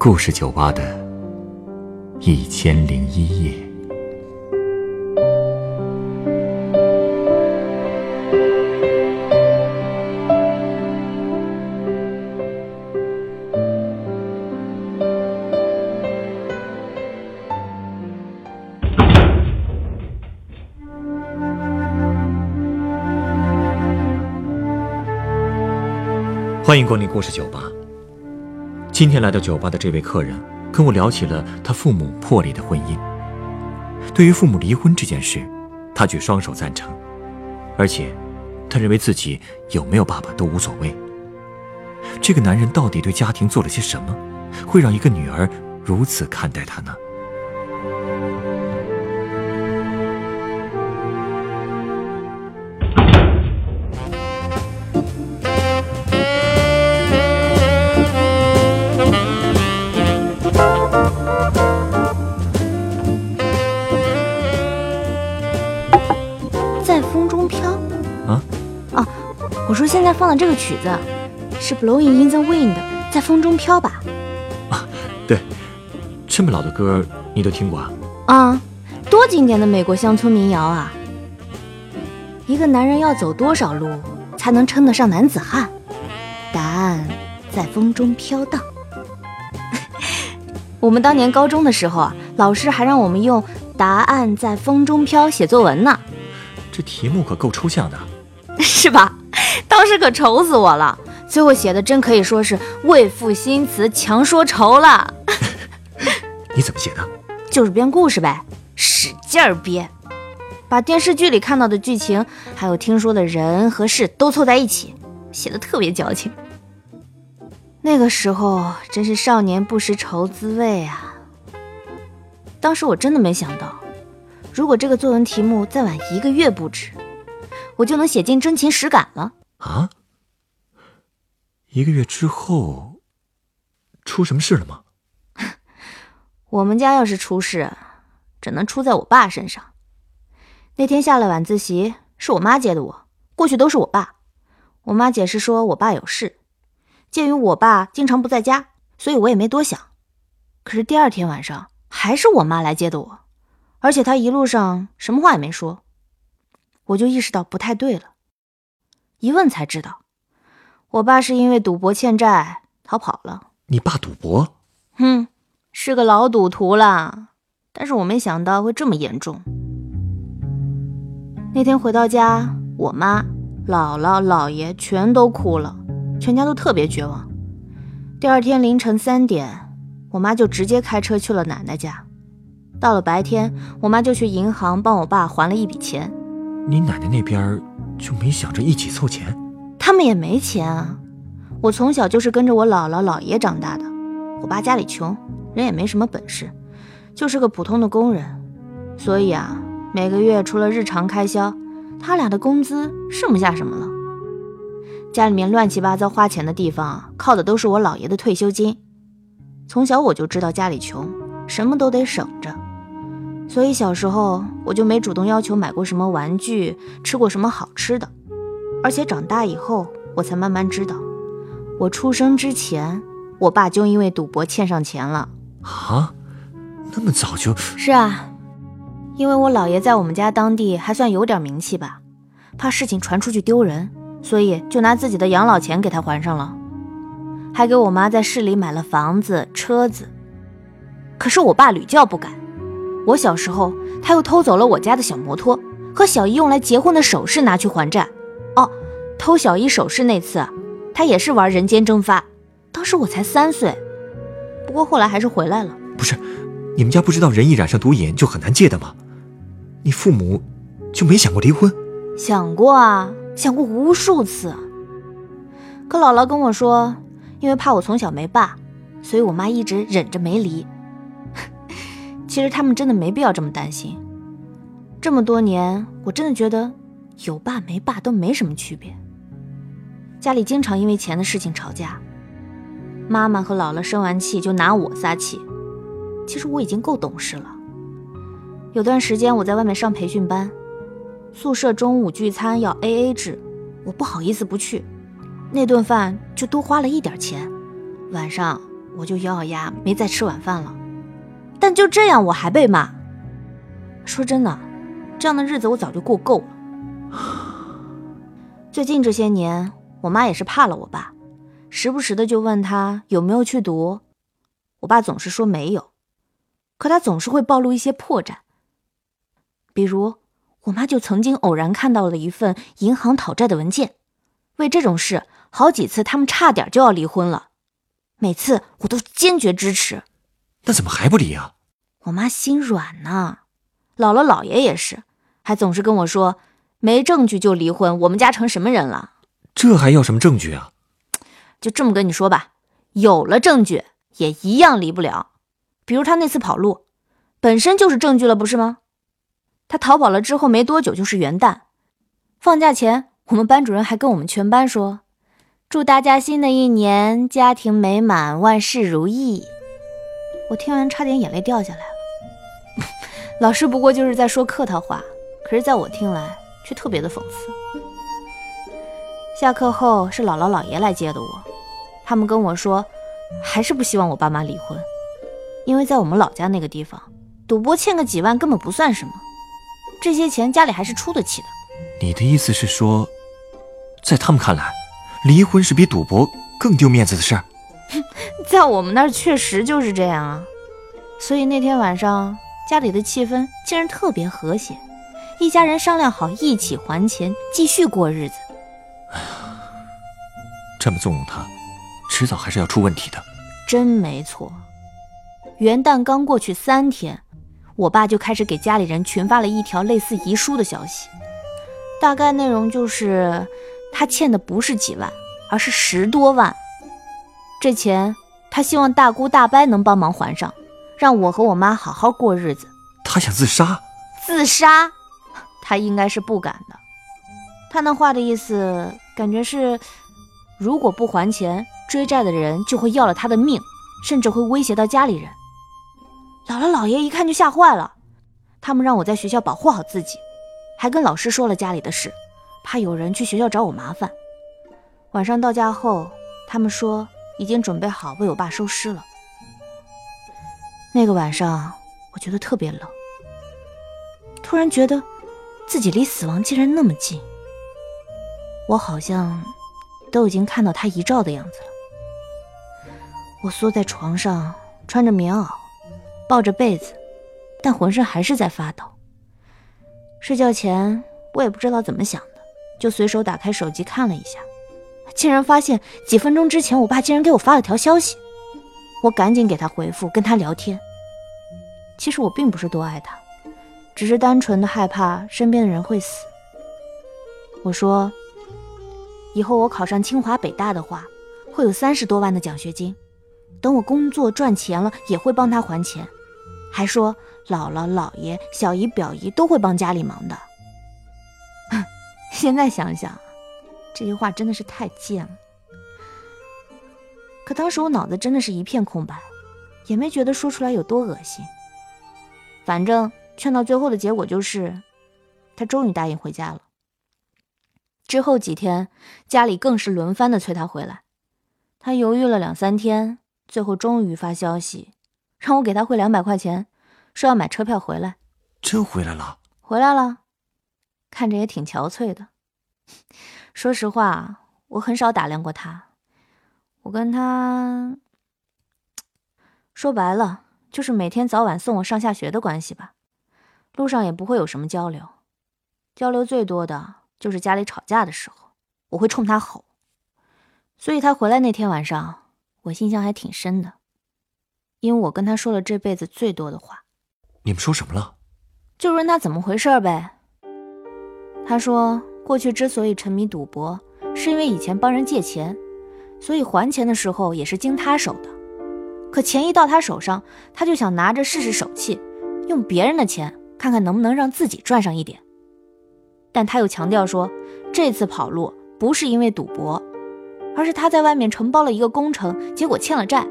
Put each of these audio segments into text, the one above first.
故事酒吧的一千零一夜。欢迎光临故事酒吧。今天来到酒吧的这位客人，跟我聊起了他父母破裂的婚姻。对于父母离婚这件事，他举双手赞成，而且他认为自己有没有爸爸都无所谓。这个男人到底对家庭做了些什么，会让一个女儿如此看待他呢？现在放的这个曲子是《Blowing in the Wind》，在风中飘吧？啊对，这么老的歌你都听过啊？啊，多经典的美国乡村民谣啊！一个男人要走多少路才能称得上男子汉？答案在风中飘荡。我们当年高中的时候啊，老师还让我们用“答案在风中飘”写作文呢。这题目可够抽象的，是吧？当时可愁死我了，最后写的真可以说是为赋新词强说愁了。你怎么写的？就是编故事呗，使劲儿编，把电视剧里看到的剧情，还有听说的人和事都凑在一起，写的特别矫情。那个时候真是少年不识愁滋味啊！当时我真的没想到。如果这个作文题目再晚一个月布置，我就能写进真情实感了啊！一个月之后出什么事了吗？我们家要是出事，只能出在我爸身上。那天下了晚自习，是我妈接的我，过去都是我爸。我妈解释说我爸有事，鉴于我爸经常不在家，所以我也没多想。可是第二天晚上，还是我妈来接的我。而且他一路上什么话也没说，我就意识到不太对了。一问才知道，我爸是因为赌博欠债逃跑了。你爸赌博？哼，是个老赌徒了。但是我没想到会这么严重。那天回到家，我妈、姥姥、姥爷全都哭了，全家都特别绝望。第二天凌晨三点，我妈就直接开车去了奶奶家。到了白天，我妈就去银行帮我爸还了一笔钱。你奶奶那边就没想着一起凑钱？他们也没钱啊。我从小就是跟着我姥姥姥爷长大的。我爸家里穷，人也没什么本事，就是个普通的工人。所以啊，每个月除了日常开销，他俩的工资剩不下什么了。家里面乱七八糟花钱的地方，靠的都是我姥爷的退休金。从小我就知道家里穷，什么都得省着。所以小时候我就没主动要求买过什么玩具，吃过什么好吃的，而且长大以后我才慢慢知道，我出生之前，我爸就因为赌博欠上钱了啊，那么早就？是啊，因为我姥爷在我们家当地还算有点名气吧，怕事情传出去丢人，所以就拿自己的养老钱给他还上了，还给我妈在市里买了房子车子，可是我爸屡教不改。我小时候，他又偷走了我家的小摩托和小姨用来结婚的首饰，拿去还债。哦，偷小姨首饰那次，他也是玩人间蒸发。当时我才三岁，不过后来还是回来了。不是，你们家不知道人一染上毒瘾就很难戒的吗？你父母就没想过离婚？想过啊，想过无数次。可姥姥跟我说，因为怕我从小没爸，所以我妈一直忍着没离。其实他们真的没必要这么担心。这么多年，我真的觉得有爸没爸都没什么区别。家里经常因为钱的事情吵架，妈妈和姥姥生完气就拿我撒气。其实我已经够懂事了。有段时间我在外面上培训班，宿舍中午聚餐要 A A 制，我不好意思不去，那顿饭就多花了一点钱。晚上我就咬咬牙没再吃晚饭了。但就这样我还被骂。说真的，这样的日子我早就过够了。最近这些年，我妈也是怕了我爸，时不时的就问他有没有去读。我爸总是说没有，可他总是会暴露一些破绽。比如，我妈就曾经偶然看到了一份银行讨债的文件，为这种事，好几次他们差点就要离婚了。每次我都坚决支持。那怎么还不离啊？我妈心软呢，姥姥姥爷也是，还总是跟我说没证据就离婚，我们家成什么人了？这还要什么证据啊？就这么跟你说吧，有了证据。也一样离不了，比如他那次跑路，本身就是证据了，不是吗？他逃跑了之后没多久就是元旦，放假前，我们班主任还跟我们全班说：“祝大家新的一年家庭美满，万事如意。”我听完差点眼泪掉下来了。老师不过就是在说客套话，可是在我听来却特别的讽刺。下课后是姥姥姥爷来接的我，他们跟我说。还是不希望我爸妈离婚，因为在我们老家那个地方，赌博欠个几万根本不算什么，这些钱家里还是出得起的。你的意思是说，在他们看来，离婚是比赌博更丢面子的事儿？在我们那儿确实就是这样啊。所以那天晚上家里的气氛竟然特别和谐，一家人商量好一起还钱，继续过日子。哎呀，这么纵容他。迟早还是要出问题的，真没错。元旦刚过去三天，我爸就开始给家里人群发了一条类似遗书的消息，大概内容就是他欠的不是几万，而是十多万。这钱他希望大姑大伯能帮忙还上，让我和我妈好好过日子。他想自杀？自杀？他应该是不敢的。他那话的意思，感觉是如果不还钱。追债的人就会要了他的命，甚至会威胁到家里人。姥姥姥爷一看就吓坏了，他们让我在学校保护好自己，还跟老师说了家里的事，怕有人去学校找我麻烦。晚上到家后，他们说已经准备好为我爸收尸了。那个晚上，我觉得特别冷，突然觉得自己离死亡竟然那么近，我好像都已经看到他遗照的样子了。我缩在床上，穿着棉袄，抱着被子，但浑身还是在发抖。睡觉前，我也不知道怎么想的，就随手打开手机看了一下，竟然发现几分钟之前，我爸竟然给我发了条消息。我赶紧给他回复，跟他聊天。其实我并不是多爱他，只是单纯的害怕身边的人会死。我说，以后我考上清华北大的话，会有三十多万的奖学金。等我工作赚钱了，也会帮他还钱，还说姥姥姥爷、小姨表姨都会帮家里忙的。现在想想，这句话真的是太贱了。可当时我脑子真的是一片空白，也没觉得说出来有多恶心。反正劝到最后的结果就是，他终于答应回家了。之后几天，家里更是轮番的催他回来，他犹豫了两三天。最后终于发消息，让我给他汇两百块钱，说要买车票回来。真回来了？回来了，看着也挺憔悴的。说实话，我很少打量过他。我跟他 说白了，就是每天早晚送我上下学的关系吧。路上也不会有什么交流，交流最多的就是家里吵架的时候，我会冲他吼。所以他回来那天晚上。我印象还挺深的，因为我跟他说了这辈子最多的话。你们说什么了？就问他怎么回事呗。他说过去之所以沉迷赌博，是因为以前帮人借钱，所以还钱的时候也是经他手的。可钱一到他手上，他就想拿着试试手气，用别人的钱看看能不能让自己赚上一点。但他又强调说，这次跑路不是因为赌博。而是他在外面承包了一个工程，结果欠了债，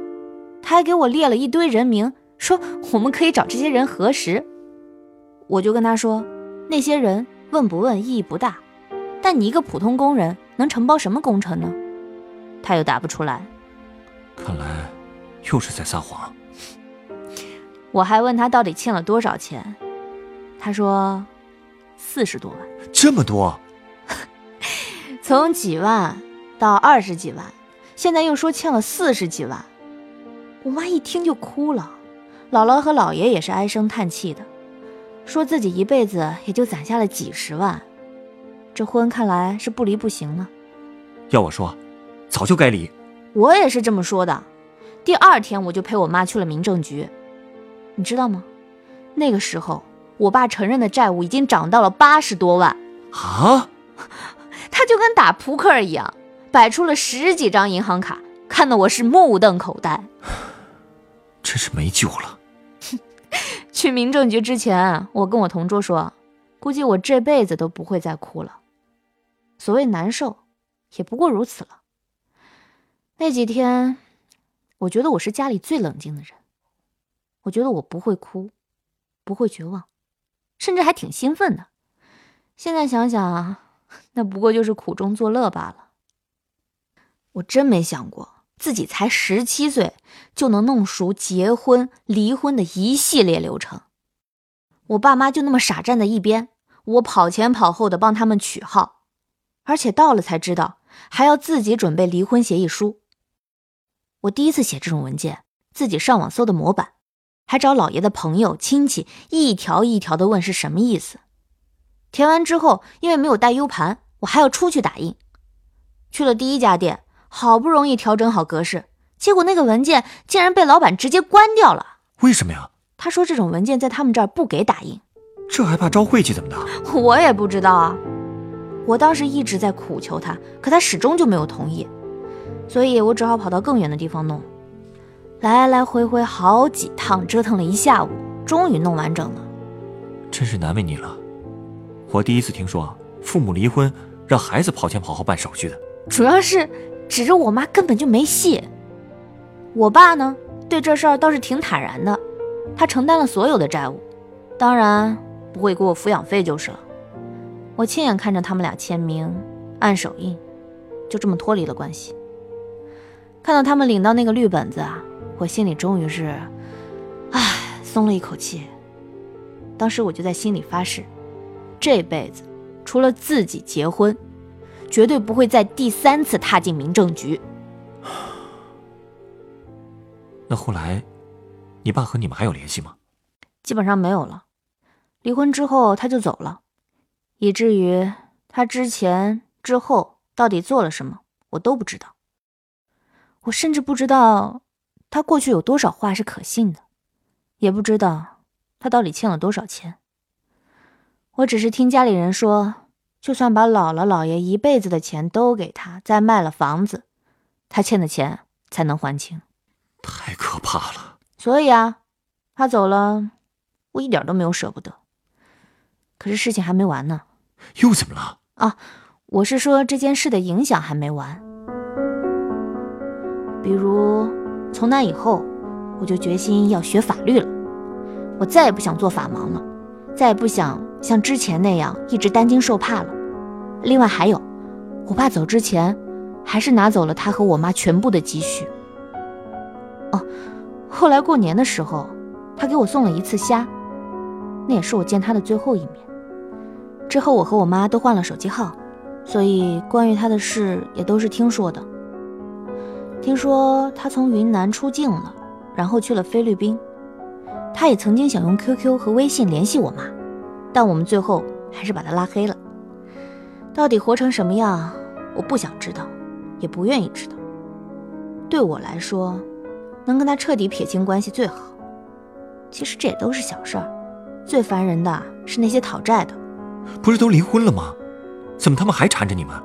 他还给我列了一堆人名，说我们可以找这些人核实。我就跟他说，那些人问不问意义不大，但你一个普通工人能承包什么工程呢？他又答不出来。看来又是在撒谎。我还问他到底欠了多少钱，他说四十多万，这么多，从几万到二十几万，现在又说欠了四十几万。我妈一听就哭了，姥姥和姥爷也是唉声叹气的，说自己一辈子也就攒下了几十万，这婚看来是不离不行了。要我说，早就该离。我也是这么说的。第二天我就陪我妈去了民政局，你知道吗？那个时候我爸承认的债务已经涨到了八十多万啊！他就跟打扑克一样，摆出了十几张银行卡，看得我是目瞪口呆。真是没救了。去民政局之前，我跟我同桌说，估计我这辈子都不会再哭了。所谓难受，也不过如此了。那几天。我觉得我是家里最冷静的人，我觉得我不会哭，不会绝望，甚至还挺兴奋的。现在想想，那不过就是苦中作乐罢了。我真没想过自己才十七岁就能弄熟结婚、离婚的一系列流程。我爸妈就那么傻站在一边，我跑前跑后的帮他们取号，而且到了才知道还要自己准备离婚协议书。我第一次写这种文件，自己上网搜的模板，还找老爷的朋友亲戚一条一条的问是什么意思。填完之后，因为没有带 U 盘，我还要出去打印。去了第一家店，好不容易调整好格式，结果那个文件竟然被老板直接关掉了。为什么呀？他说这种文件在他们这儿不给打印。这还怕招晦气怎么的？我也不知道啊。我当时一直在苦求他，可他始终就没有同意。所以我只好跑到更远的地方弄，来来回回好几趟，折腾了一下午，终于弄完整了。真是难为你了，我第一次听说父母离婚让孩子跑前跑后办手续的。主要是指着我妈根本就没戏。我爸呢，对这事儿倒是挺坦然的，他承担了所有的债务，当然不会给我抚养费就是了。我亲眼看着他们俩签名、按手印，就这么脱离了关系。看到他们领到那个绿本子啊，我心里终于是，唉，松了一口气。当时我就在心里发誓，这辈子除了自己结婚，绝对不会再第三次踏进民政局。那后来，你爸和你们还有联系吗？基本上没有了。离婚之后他就走了，以至于他之前之后到底做了什么，我都不知道。我甚至不知道他过去有多少话是可信的，也不知道他到底欠了多少钱。我只是听家里人说，就算把姥姥姥爷一辈子的钱都给他，再卖了房子，他欠的钱才能还清。太可怕了。所以啊，他走了，我一点都没有舍不得。可是事情还没完呢。又怎么了？啊，我是说这件事的影响还没完。比如，从那以后，我就决心要学法律了。我再也不想做法盲了，再也不想像之前那样一直担惊受怕了。另外还有，我爸走之前，还是拿走了他和我妈全部的积蓄。哦，后来过年的时候，他给我送了一次虾，那也是我见他的最后一面。之后我和我妈都换了手机号，所以关于他的事也都是听说的。听说他从云南出境了，然后去了菲律宾。他也曾经想用 QQ 和微信联系我妈，但我们最后还是把他拉黑了。到底活成什么样，我不想知道，也不愿意知道。对我来说，能跟他彻底撇清关系最好。其实这也都是小事儿，最烦人的是那些讨债的。不是都离婚了吗？怎么他们还缠着你们？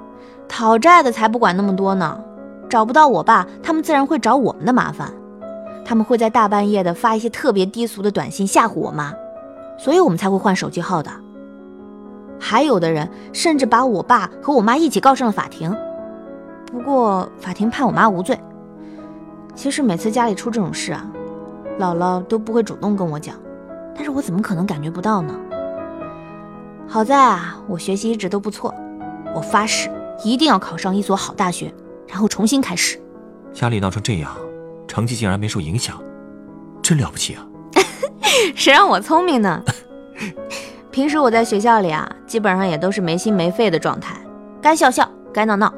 讨债的才不管那么多呢。找不到我爸，他们自然会找我们的麻烦。他们会在大半夜的发一些特别低俗的短信吓唬我妈，所以我们才会换手机号的。还有的人甚至把我爸和我妈一起告上了法庭，不过法庭判我妈无罪。其实每次家里出这种事啊，姥姥都不会主动跟我讲，但是我怎么可能感觉不到呢？好在啊，我学习一直都不错，我发誓一定要考上一所好大学。然后重新开始，家里闹成这样，成绩竟然没受影响，真了不起啊！谁让我聪明呢？平时我在学校里啊，基本上也都是没心没肺的状态，该笑笑，该闹闹，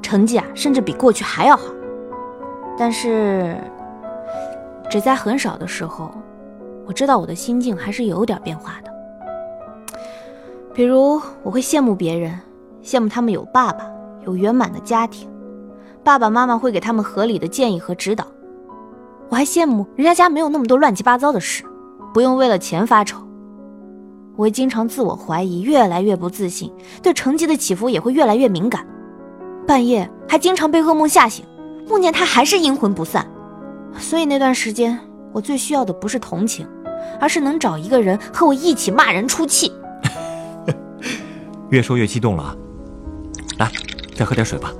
成绩啊，甚至比过去还要好。但是，只在很少的时候，我知道我的心境还是有点变化的。比如，我会羡慕别人，羡慕他们有爸爸，有圆满的家庭，爸爸妈妈会给他们合理的建议和指导。我还羡慕人家家没有那么多乱七八糟的事，不用为了钱发愁。我会经常自我怀疑，越来越不自信，对成绩的起伏也会越来越敏感，半夜还经常被噩梦吓醒，梦见他还是阴魂不散。所以那段时间，我最需要的不是同情，而是能找一个人和我一起骂人出气。越说越激动了，来，再喝点水吧。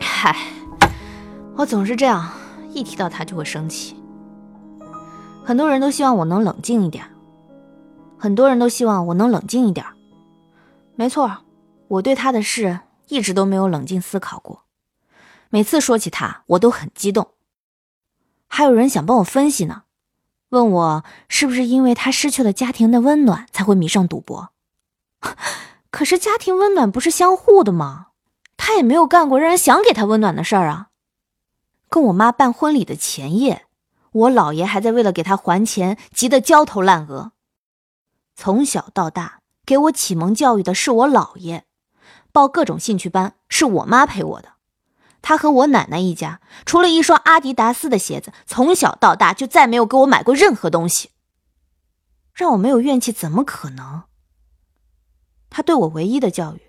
嗨，我总是这样，一提到他就会生气。很多人都希望我能冷静一点，很多人都希望我能冷静一点。没错，我对他的事一直都没有冷静思考过。每次说起他，我都很激动。还有人想帮我分析呢，问我是不是因为他失去了家庭的温暖才会迷上赌博。可是家庭温暖不是相互的吗？他也没有干过让人想给他温暖的事儿啊。跟我妈办婚礼的前夜。我姥爷还在为了给他还钱急得焦头烂额。从小到大给我启蒙教育的是我姥爷，报各种兴趣班是我妈陪我的。他和我奶奶一家，除了一双阿迪达斯的鞋子，从小到大就再没有给我买过任何东西。让我没有怨气，怎么可能？他对我唯一的教育，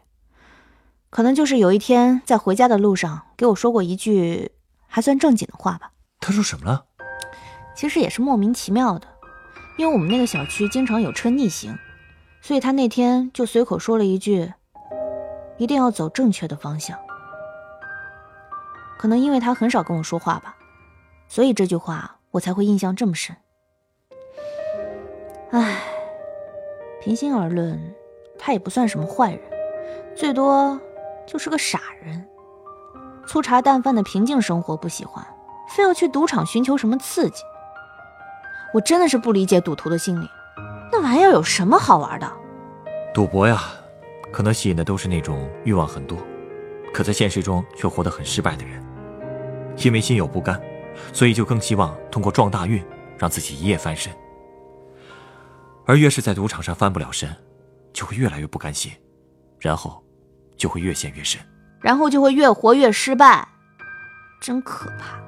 可能就是有一天在回家的路上给我说过一句还算正经的话吧。他说什么了？其实也是莫名其妙的，因为我们那个小区经常有车逆行，所以他那天就随口说了一句：“一定要走正确的方向。”可能因为他很少跟我说话吧，所以这句话我才会印象这么深。唉，平心而论，他也不算什么坏人，最多就是个傻人。粗茶淡饭的平静生活不喜欢，非要去赌场寻求什么刺激。我真的是不理解赌徒的心理，那玩意儿有什么好玩的？赌博呀，可能吸引的都是那种欲望很多，可在现实中却活得很失败的人。因为心有不甘，所以就更希望通过撞大运让自己一夜翻身。而越是在赌场上翻不了身，就会越来越不甘心，然后就会越陷越深，然后就会越活越失败，真可怕。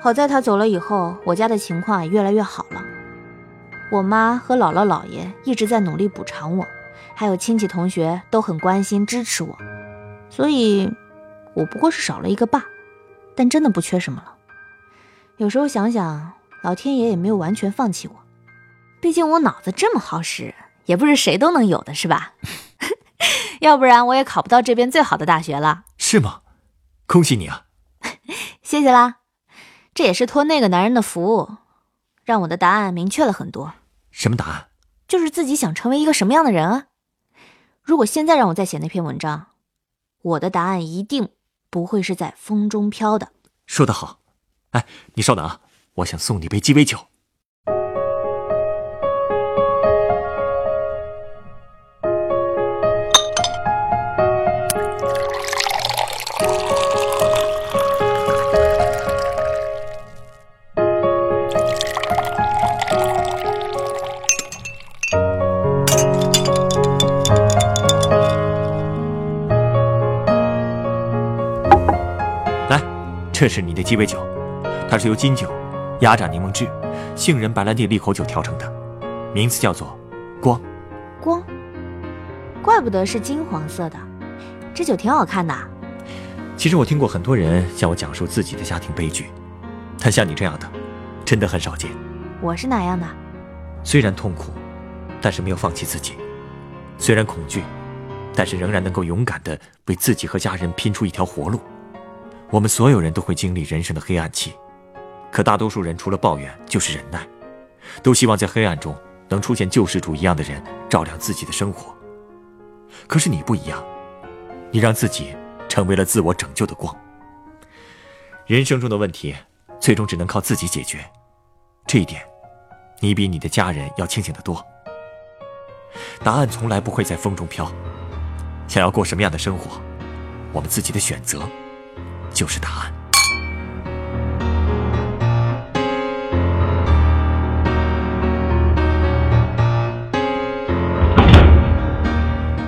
好在他走了以后，我家的情况也越来越好了。我妈和姥姥姥爷一直在努力补偿我，还有亲戚同学都很关心支持我，所以，我不过是少了一个爸，但真的不缺什么了。有时候想想，老天爷也没有完全放弃我，毕竟我脑子这么好使，也不是谁都能有的，是吧？要不然我也考不到这边最好的大学了。是吗？恭喜你啊！谢谢啦。这也是托那个男人的福，让我的答案明确了很多。什么答案？就是自己想成为一个什么样的人啊！如果现在让我再写那篇文章，我的答案一定不会是在风中飘的。说得好，哎，你稍等啊，我想送你杯鸡尾酒。这是你的鸡尾酒，它是由金酒、压榨柠檬汁、杏仁白兰地利口酒调成的，名字叫做“光”。光，怪不得是金黄色的，这酒挺好看的。其实我听过很多人向我讲述自己的家庭悲剧，但像你这样的，真的很少见。我是哪样的？虽然痛苦，但是没有放弃自己；虽然恐惧，但是仍然能够勇敢的为自己和家人拼出一条活路。我们所有人都会经历人生的黑暗期，可大多数人除了抱怨就是忍耐，都希望在黑暗中能出现救世主一样的人照亮自己的生活。可是你不一样，你让自己成为了自我拯救的光。人生中的问题，最终只能靠自己解决。这一点，你比你的家人要清醒得多。答案从来不会在风中飘。想要过什么样的生活，我们自己的选择就是答案。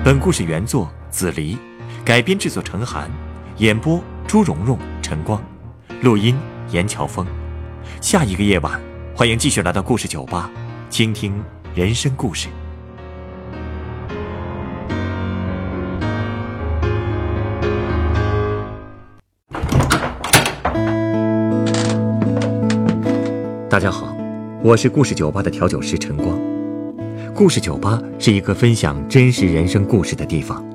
本故事原作子离，改编制作陈寒，演播朱蓉蓉、陈光，录音严乔峰。下一个夜晚，欢迎继续来到故事酒吧，倾听人生故事。大家好，我是故事酒吧的调酒师陈光。故事酒吧是一个分享真实人生故事的地方。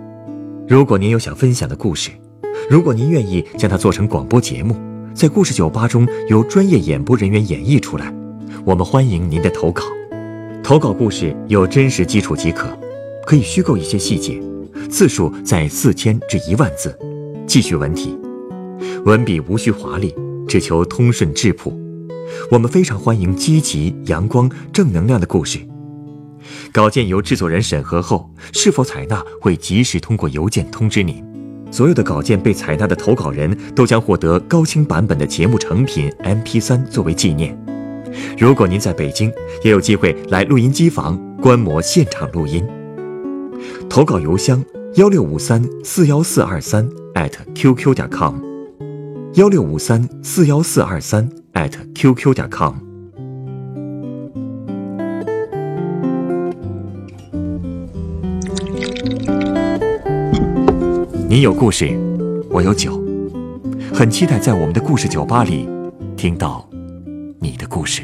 如果您有想分享的故事，如果您愿意将它做成广播节目，在故事酒吧中由专业演播人员演绎出来，我们欢迎您的投稿。投稿故事有真实基础即可，可以虚构一些细节，字数在四千至一万字，记叙文体，文笔无需华丽，只求通顺质朴。我们非常欢迎积极、阳光、正能量的故事。稿件由制作人审核后，是否采纳会及时通过邮件通知您。所有的稿件被采纳的投稿人都将获得高清版本的节目成品 MP3 作为纪念。如果您在北京，也有机会来录音机房观摩现场录音。投稿邮箱：幺六五三四幺四二三 @QQ 点 com，幺六五三四幺四二三 at @QQ 点 com。你有故事，我有酒，很期待在我们的故事酒吧里听到你的故事。